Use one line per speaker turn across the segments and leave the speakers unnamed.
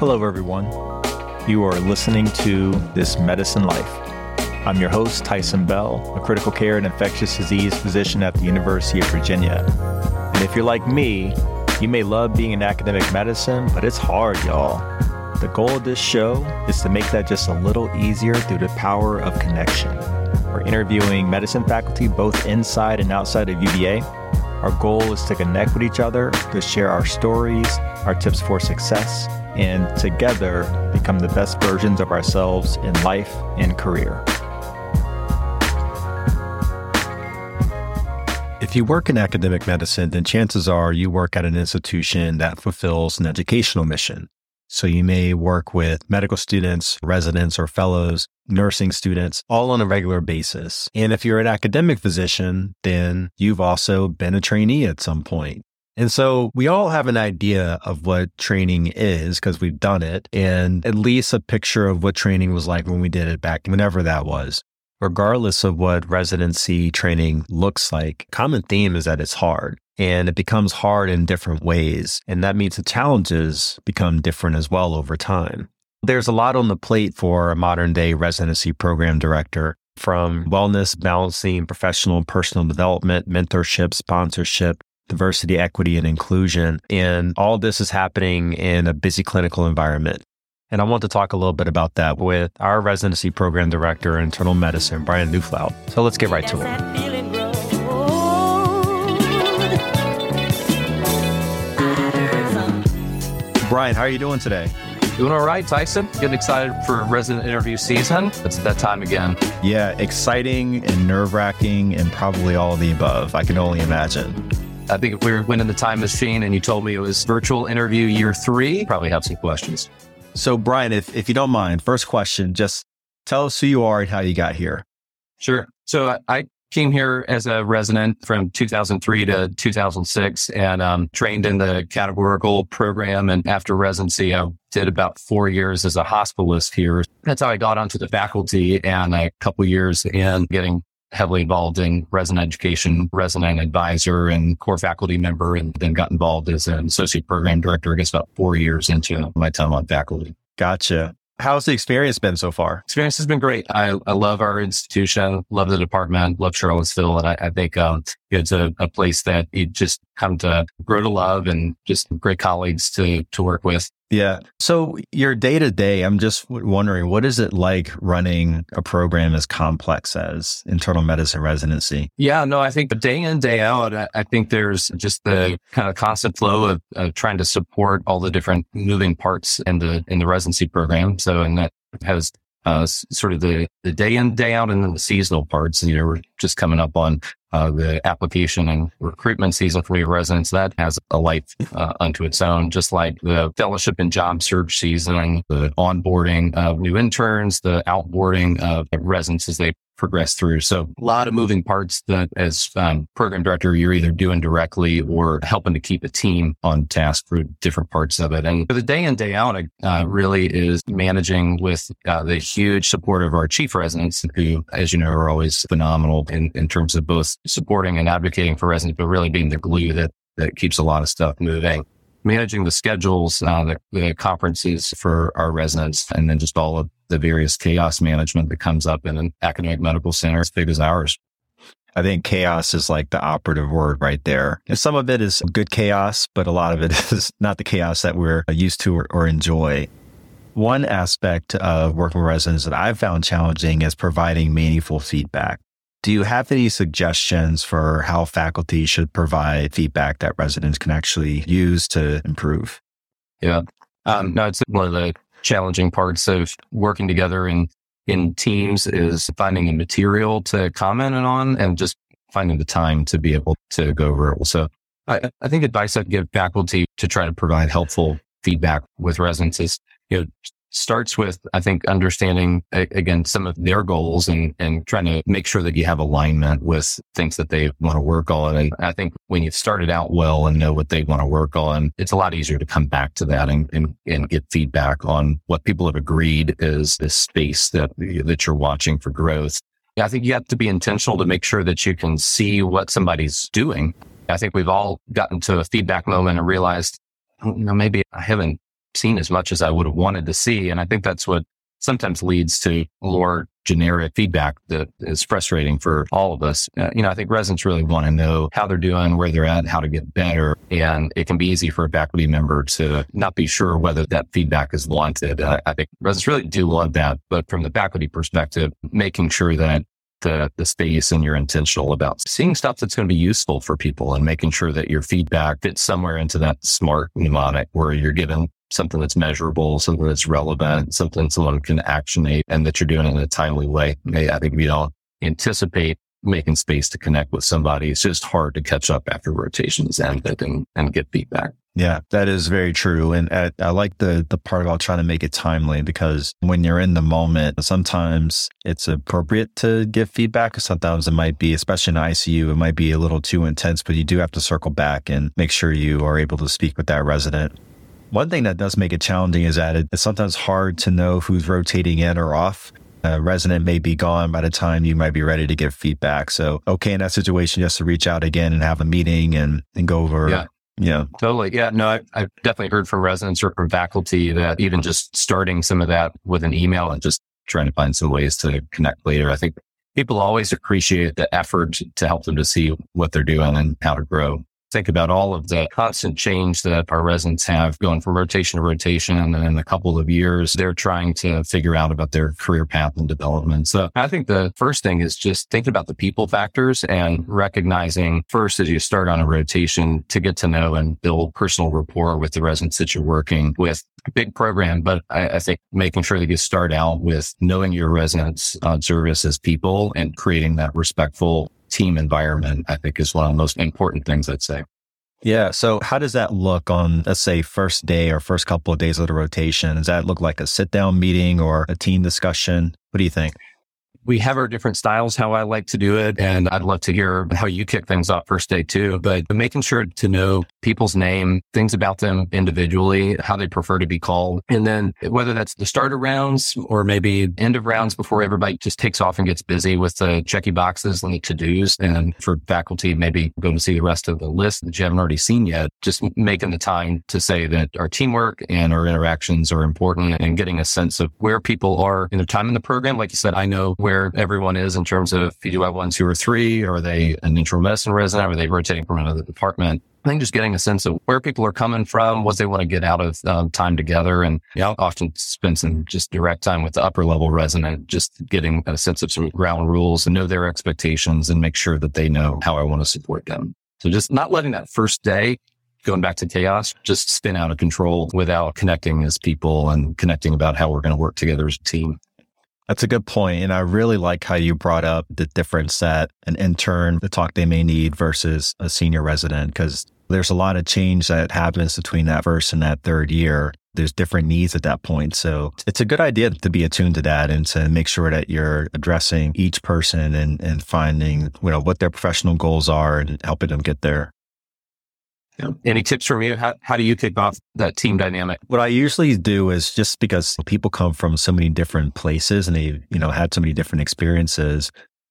Hello, everyone. You are listening to This Medicine Life. I'm your host, Tyson Bell, a critical care and infectious disease physician at the University of Virginia. And if you're like me, you may love being in academic medicine, but it's hard, y'all. The goal of this show is to make that just a little easier through the power of connection. We're interviewing medicine faculty both inside and outside of UVA. Our goal is to connect with each other, to share our stories, our tips for success, and together become the best versions of ourselves in life and career. If you work in academic medicine, then chances are you work at an institution that fulfills an educational mission. So you may work with medical students, residents, or fellows, nursing students, all on a regular basis. And if you're an academic physician, then you've also been a trainee at some point. And so we all have an idea of what training is because we've done it and at least a picture of what training was like when we did it back whenever that was. Regardless of what residency training looks like, common theme is that it's hard and it becomes hard in different ways. And that means the challenges become different as well over time. There's a lot on the plate for a modern day residency program director from wellness, balancing professional and personal development, mentorship, sponsorship, diversity, equity, and inclusion. And all this is happening in a busy clinical environment. And I want to talk a little bit about that with our residency program director in internal medicine, Brian Uthlaut. So let's get right to it. Brian, how are you doing today?
Doing all right, Tyson. Getting excited for resident interview season. It's that time again.
Yeah, exciting and nerve wracking and probably all of the above. I can only imagine.
I think if we were winning the time machine and you told me it was virtual interview year three, probably have some questions.
So, Brian, if, if you don't mind, first question, just tell us who you are and how you got here.
Sure. So I came here as a resident from 2003 to 2006 and um, trained in the categorical program. And after residency, I did about four years as a hospitalist here. That's how I got onto the faculty and a couple years in getting heavily involved in resident education, resident advisor and core faculty member, and then got involved as an associate program director, I guess about four years into my time on faculty.
Gotcha. How's the experience been so far?
Experience has been great. I, I love our institution, love the department, love Charlottesville. And I, I think um, it's a, a, place that you just come to grow to love and just great colleagues to, to work with.
Yeah. So your day to day, I'm just wondering, what is it like running a program as complex as internal medicine residency?
Yeah, no, I think day in, day out, I, I think there's just the kind of constant flow of, of, trying to support all the different moving parts in the, in the residency program. So, and that has uh, sort of the, the day in, day out, and then the seasonal parts. You know, we're just coming up on uh, the application and recruitment season for your residents. That has a life uh, unto its own, just like the fellowship and job search season, the onboarding of new interns, the outboarding of residents as they progress through. So a lot of moving parts that as um, program director, you're either doing directly or helping to keep a team on task for different parts of it. And the day in, day out uh, really is managing with uh, the huge support of our chief residents who, as you know, are always phenomenal in, in terms of both supporting and advocating for residents, but really being the glue that, that keeps a lot of stuff moving managing the schedules, uh, the, the, conferences for our residents, and then just all of the various chaos management that comes up in an academic medical center as big as ours.
I think chaos is like the operative word right there. And some of it is good chaos, but a lot of it is not the chaos that we're used to or, or enjoy. One aspect of working with residents that I've found challenging is providing meaningful feedback. Do you have any suggestions for how faculty should provide feedback that residents can actually use to improve?
Yeah. Um, no, it's one of the challenging parts of working together in, in teams is finding the material to comment on and just finding the time to be able to go over it. So I, I think advice I'd give faculty to try to provide helpful feedback with residents is, you know, starts with, I think, understanding again some of their goals and and trying to make sure that you have alignment with things that they want to work on. And I think when you've started out well and know what they want to work on, it's a lot easier to come back to that and and, and get feedback on what people have agreed is this space that that you're watching for growth. I think you have to be intentional to make sure that you can see what somebody's doing. I think we've all gotten to a feedback moment and realized, oh, you know, maybe I haven't seen as much as I would have wanted to see. And I think that's what sometimes leads to more generic feedback that is frustrating for all of us. Uh, you know, I think residents really want to know how they're doing, where they're at, how to get better. And it can be easy for a faculty member to not be sure whether that feedback is wanted. Uh, I think residents really do want that. But from the faculty perspective, making sure that the, the space and you're intentional about seeing stuff that's going to be useful for people and making sure that your feedback fits somewhere into that smart mnemonic where you're given something that's measurable, something that's relevant, something someone can actionate and that you're doing it in a timely way. Hmm. I think we don't anticipate making space to connect with somebody. It's just hard to catch up after rotations and, and, and get feedback.
Yeah, that is very true. And I, I, like the the part about trying to make it timely because when you're in the moment, sometimes it's appropriate to give feedback. Sometimes it might be, especially in ICU, it might be a little too intense, but you do have to circle back and make sure you are able to speak with that resident. One thing that does make it challenging is that it's sometimes hard to know who's rotating in or off. A resident may be gone by the time you might be ready to give feedback. So, okay, in that situation, just to reach out again and have a meeting and, and go over.
Yeah.
Yeah,
totally. Yeah, no, I, I've definitely heard from residents or from faculty that even just starting some of that with an email and just trying to find some ways to connect later. I think people always appreciate the effort to help them to see what they're doing and how to grow think about all of the constant change that our residents have going from rotation to rotation. And in a couple of years, they're trying to figure out about their career path and development. So I think the first thing is just thinking about the people factors and recognizing first as you start on a rotation to get to know and build personal rapport with the residents that you're working with. Big program, but I, I think making sure that you start out with knowing your residents on service as people and creating that respectful team environment, I think is one of the most important things I'd say.
Yeah. So how does that look on, let's say, first day or first couple of days of the rotation? Does that look like a sit down meeting or a team discussion? What do you think?
We have our different styles, how I like to do it. And I'd love to hear how you kick things off first day too. But making sure to know people's name, things about them individually, how they prefer to be called. And then whether that's the starter rounds or maybe end of rounds before everybody just takes off and gets busy with the checky boxes and the to dos. And for faculty, maybe go to see the rest of the list that you haven't already seen yet. Just making the time to say that our teamwork and our interactions are important and getting a sense of where people are in their time in the program. Like you said, I know where where everyone is in terms of if you do have one, two, or three? Are they an internal medicine resident? Are they rotating from another department? I think just getting a sense of where people are coming from, what they want to get out of um, time together. And often spend some just direct time with the upper level resident, just getting a sense of some ground rules and know their expectations and make sure that they know how I want to support them. So just not letting that first day going back to chaos, just spin out of control without connecting as people and connecting about how we're going to work together as a team.
That's a good point. And I really like how you brought up the difference that an intern, the talk they may need versus a senior resident, because there's a lot of change that happens between that first and that third year. There's different needs at that point. So it's a good idea to be attuned to that and to make sure that you're addressing each person and, and finding, you know, what their professional goals are and helping them get there.
Yeah. Any tips from you? How, how do you kick off that team dynamic?
What I usually do is just because people come from so many different places and they, you know, had so many different experiences.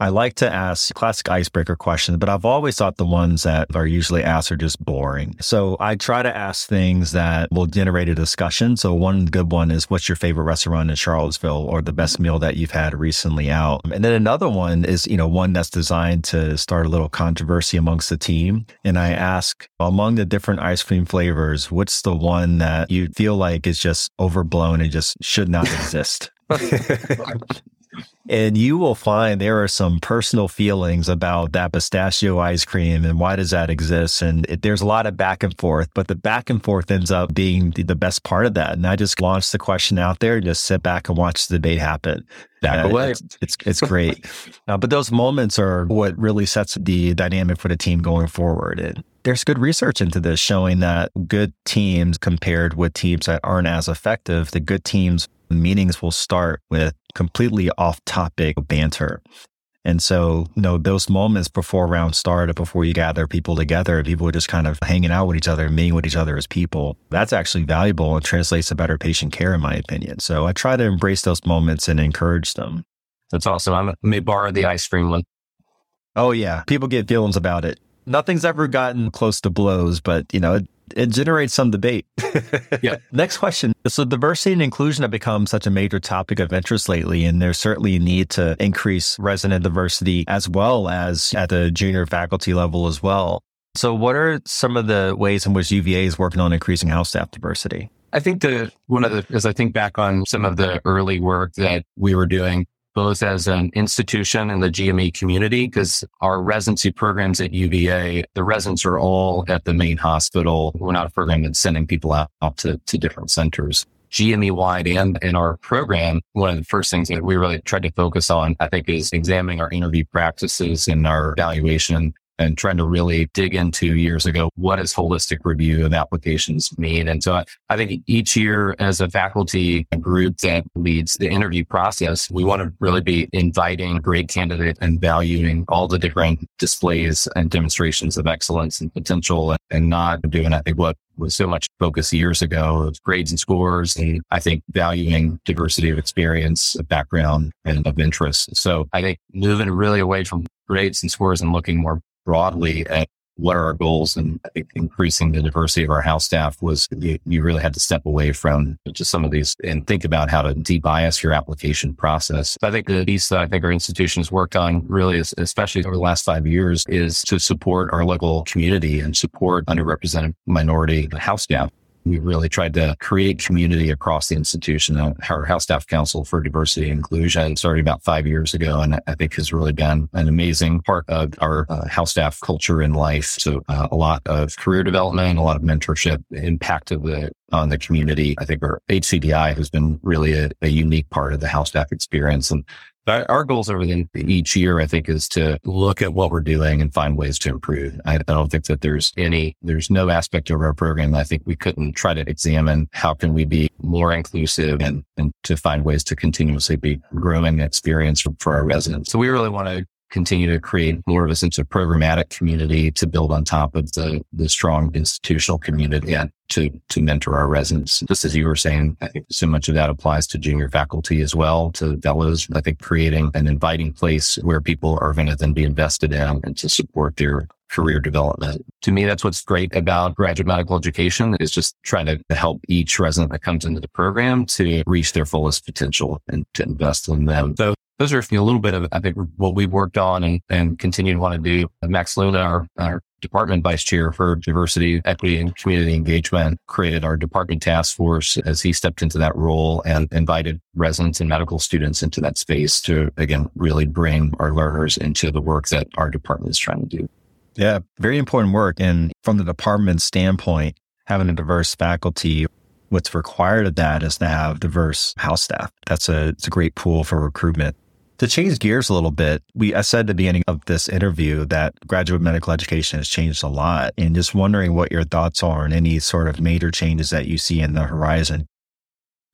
I like to ask classic icebreaker questions, but I've always thought the ones that are usually asked are just boring. So I try to ask things that will generate a discussion. So one good one is what's your favorite restaurant in Charlottesville or the best meal that you've had recently out? And then another one is, you know, one that's designed to start a little controversy amongst the team. And I ask among the different ice cream flavors, what's the one that you feel like is just overblown and just should not exist? And you will find there are some personal feelings about that pistachio ice cream and why does that exist? And it, there's a lot of back and forth, but the back and forth ends up being the, the best part of that. And I just launched the question out there and just sit back and watch the debate happen.
Back uh, away.
It's, it's, it's great. uh, but those moments are what really sets the dynamic for the team going forward. And there's good research into this showing that good teams compared with teams that aren't as effective, the good teams meetings will start with completely off topic banter. And so, you know, those moments before round start before you gather people together, people are just kind of hanging out with each other, meeting with each other as people. That's actually valuable and translates to better patient care, in my opinion. So I try to embrace those moments and encourage them.
That's awesome. I may borrow the ice cream one.
Oh, yeah. People get feelings about it. Nothing's ever gotten close to blows, but, you know, it generates some debate.
yeah.
Next question. So diversity and inclusion have become such a major topic of interest lately, and there's certainly a need to increase resident diversity as well as at the junior faculty level as well. So what are some of the ways in which UVA is working on increasing house staff diversity?
I think the one of the as I think back on some of the early work that we were doing, both as an institution in the GME community, because our residency programs at UVA, the residents are all at the main hospital. We're not a program that's sending people out, out to, to different centers. GME wide and in our program, one of the first things that we really tried to focus on, I think, is examining our interview practices and our evaluation and trying to really dig into years ago, what does holistic review of applications mean? And so I, I think each year as a faculty group that leads the interview process, we want to really be inviting great candidates and valuing all the different displays and demonstrations of excellence and potential and, and not doing, I think, what was so much focus years ago of grades and scores. And I think valuing diversity of experience, of background and of interest. So I think moving really away from grades and scores and looking more broadly at what are our goals and increasing the diversity of our house staff was you, you, really had to step away from just some of these and think about how to debias your application process. I think the piece that I think our institutions worked on really is, especially over the last five years is to support our local community and support underrepresented minority house staff. We really tried to create community across the institution. Our House Staff Council for Diversity and Inclusion started about five years ago, and I think has really been an amazing part of our uh, house staff culture and life. So uh, a lot of career development, a lot of mentorship, impact of the on the community. I think our HCDI has been really a, a unique part of the house staff experience, and our goals over the, each year, I think, is to look at what we're doing and find ways to improve. I, I don't think that there's any, there's no aspect of our program. I think we couldn't try to examine how can we be more inclusive and, and to find ways to continuously be growing experience for, for our residents. So we really want to continue to create more of a sense of programmatic community to build on top of the, the strong institutional community and to, to mentor our residents. Just as you were saying, I think so much of that applies to junior faculty as well, to fellows. I think creating an inviting place where people are going to then be invested in and to support their career development. To me, that's what's great about graduate medical education is just trying to help each resident that comes into the program to reach their fullest potential and to invest in them. So those are a little bit of, I think, what we've worked on and, and continue to want to do. Max Luna, our, our department vice chair for diversity, equity, and community engagement, created our department task force as he stepped into that role and invited residents and medical students into that space to, again, really bring our learners into the work that our department is trying to do.
Yeah, very important work. And from the department standpoint, having a diverse faculty what's required of that is to have diverse house staff. That's a, it's a great pool for recruitment. To change gears a little bit, we I said at the beginning of this interview that graduate medical education has changed a lot, and just wondering what your thoughts are on any sort of major changes that you see in the horizon.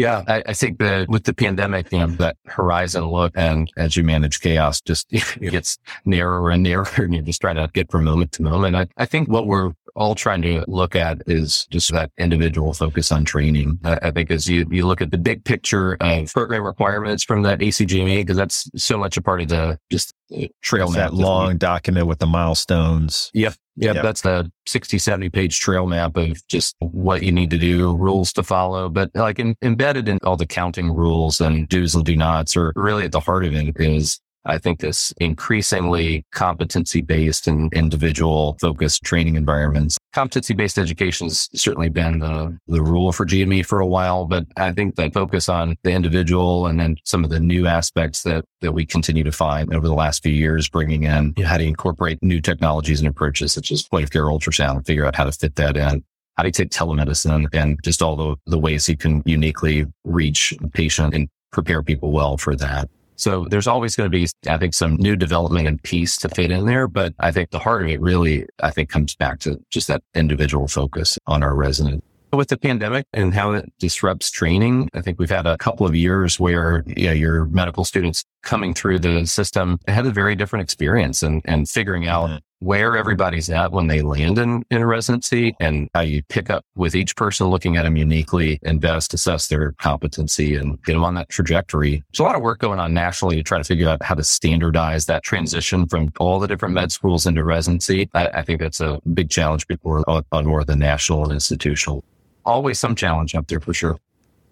Yeah, I, I, think that with the pandemic, you know, that horizon look and as you manage chaos just it gets narrower and narrower and you're just trying to get from moment to moment. I, I think what we're all trying to look at is just that individual focus on training. I, I think as you, you look at the big picture of program requirements from that ACGME, because that's so much a part of the just uh,
trail
map.
That long document with the milestones.
Yep. Yep. That's the 60, 70 page trail map of just what you need to do, rules to follow. But like in, embedded in all the counting rules and do's and do nots are really at the heart of it is I think this increasingly competency based and individual focused training environments. Competency based education has certainly been the, the rule for GME for a while, but I think that focus on the individual and then some of the new aspects that, that we continue to find over the last few years, bringing in how to incorporate new technologies and approaches such as point of care ultrasound, figure out how to fit that in how do you take telemedicine and just all the, the ways you can uniquely reach a patient and prepare people well for that. So there's always going to be, I think, some new development and piece to fit in there. But I think the heart of it really, I think, comes back to just that individual focus on our resident. With the pandemic and how it disrupts training, I think we've had a couple of years where you know, your medical students coming through the system had a very different experience and, and figuring out mm-hmm. where everybody's at when they land in, in a residency and how you pick up with each person, looking at them uniquely and best assess their competency and get them on that trajectory. There's a lot of work going on nationally to try to figure out how to standardize that transition from all the different med schools into residency. I, I think that's a big challenge before on, on more of the national and institutional. Always some challenge up there for sure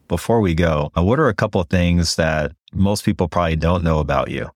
before we go, uh, what are a couple of things that most people probably don't know about you?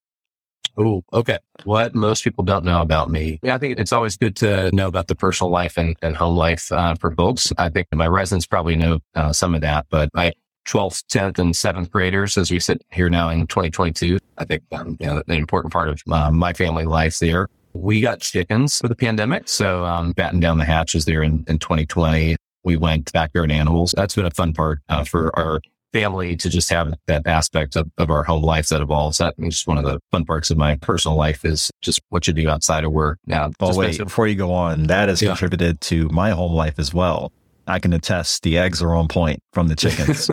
Oh, okay. What most people don't know about me. Yeah, I think it's always good to know about the personal life and, and home life uh, for folks. I think my residents probably know uh, some of that, but my 12th, 10th, and 7th graders, as we sit here now in 2022, I think um, you know, an important part of uh, my family life there. We got chickens for the pandemic, so um, batten down the hatches there in, in 2020 we went backyard animals. That's been a fun part uh, for our family to just have that aspect of, of our home life that evolves. That is one of the fun parts of my personal life is just what you do outside of work. Now,
oh, wait, before you go on, that has yeah. contributed to my home life as well. I can attest the eggs are on point from the chickens.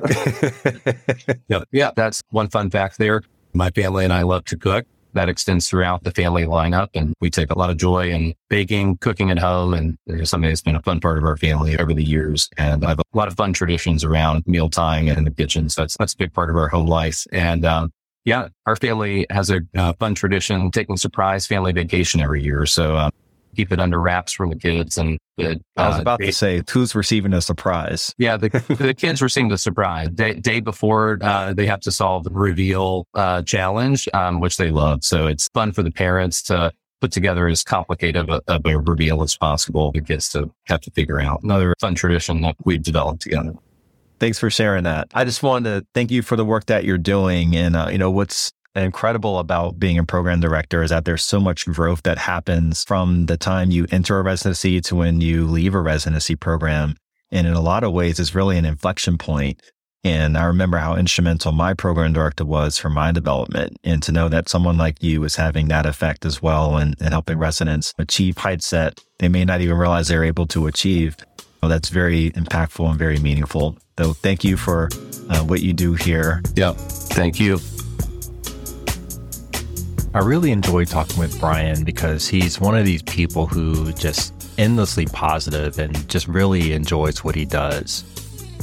yeah, yeah, that's one fun fact there. My family and I love to cook that extends throughout the family lineup. And we take a lot of joy in baking, cooking at home. And something that's been a fun part of our family over the years. And I have a lot of fun traditions around meal time in the kitchen. So that's, that's a big part of our home life. And, um, yeah, our family has a uh, fun tradition taking surprise family vacation every year. So, um, keep it under wraps from the kids. And
the, uh, I was uh, about they, to say, who's receiving a surprise?
Yeah, the, the kids receiving the surprise day, day before uh, they have to solve the reveal uh, challenge, um, which they love. So it's fun for the parents to put together as complicated of a, of a reveal as possible. The kids to have to figure out another fun tradition that we've developed together.
Thanks for sharing that. I just wanted to thank you for the work that you're doing. And, uh, you know, what's incredible about being a program director is that there's so much growth that happens from the time you enter a residency to when you leave a residency program. And in a lot of ways, it's really an inflection point. And I remember how instrumental my program director was for my development. And to know that someone like you is having that effect as well and, and helping residents achieve heights that they may not even realize they're able to achieve. Well, that's very impactful and very meaningful. So thank you for uh, what you do here.
Yeah. Thank you.
I really enjoy talking with Brian because he's one of these people who just endlessly positive and just really enjoys what he does.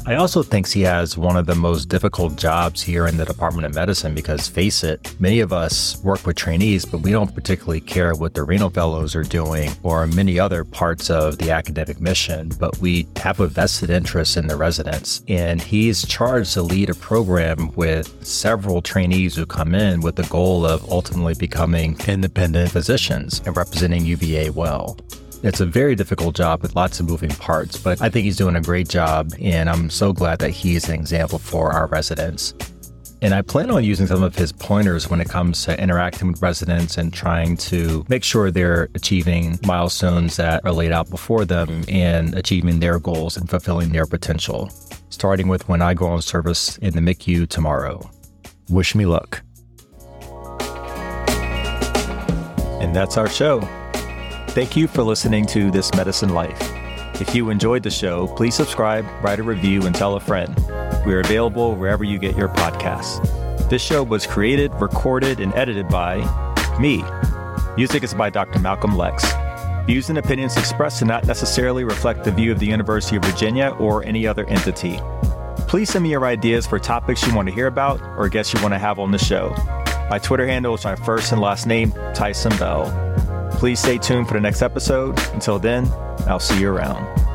I also think he has one of the most difficult jobs here in the Department of Medicine because, face it, many of us work with trainees, but we don't particularly care what the renal fellows are doing or many other parts of the academic mission, but we have a vested interest in the residents. And he's charged to lead a program with several trainees who come in with the goal of ultimately becoming independent physicians and representing UVA well. It's a very difficult job with lots of moving parts, but I think he's doing a great job, and I'm so glad that he is an example for our residents. And I plan on using some of his pointers when it comes to interacting with residents and trying to make sure they're achieving milestones that are laid out before them and achieving their goals and fulfilling their potential, starting with when I go on service in the MICU tomorrow. Wish me luck. And that's our show. Thank you for listening to This Medicine Life. If you enjoyed the show, please subscribe, write a review, and tell a friend. We are available wherever you get your podcasts. This show was created, recorded, and edited by me. Music is by Dr. Malcolm Lex. Views and opinions expressed do not necessarily reflect the view of the University of Virginia or any other entity. Please send me your ideas for topics you want to hear about or guests you want to have on the show. My Twitter handle is my first and last name, Tyson Bell. Please stay tuned for the next episode. Until then, I'll see you around.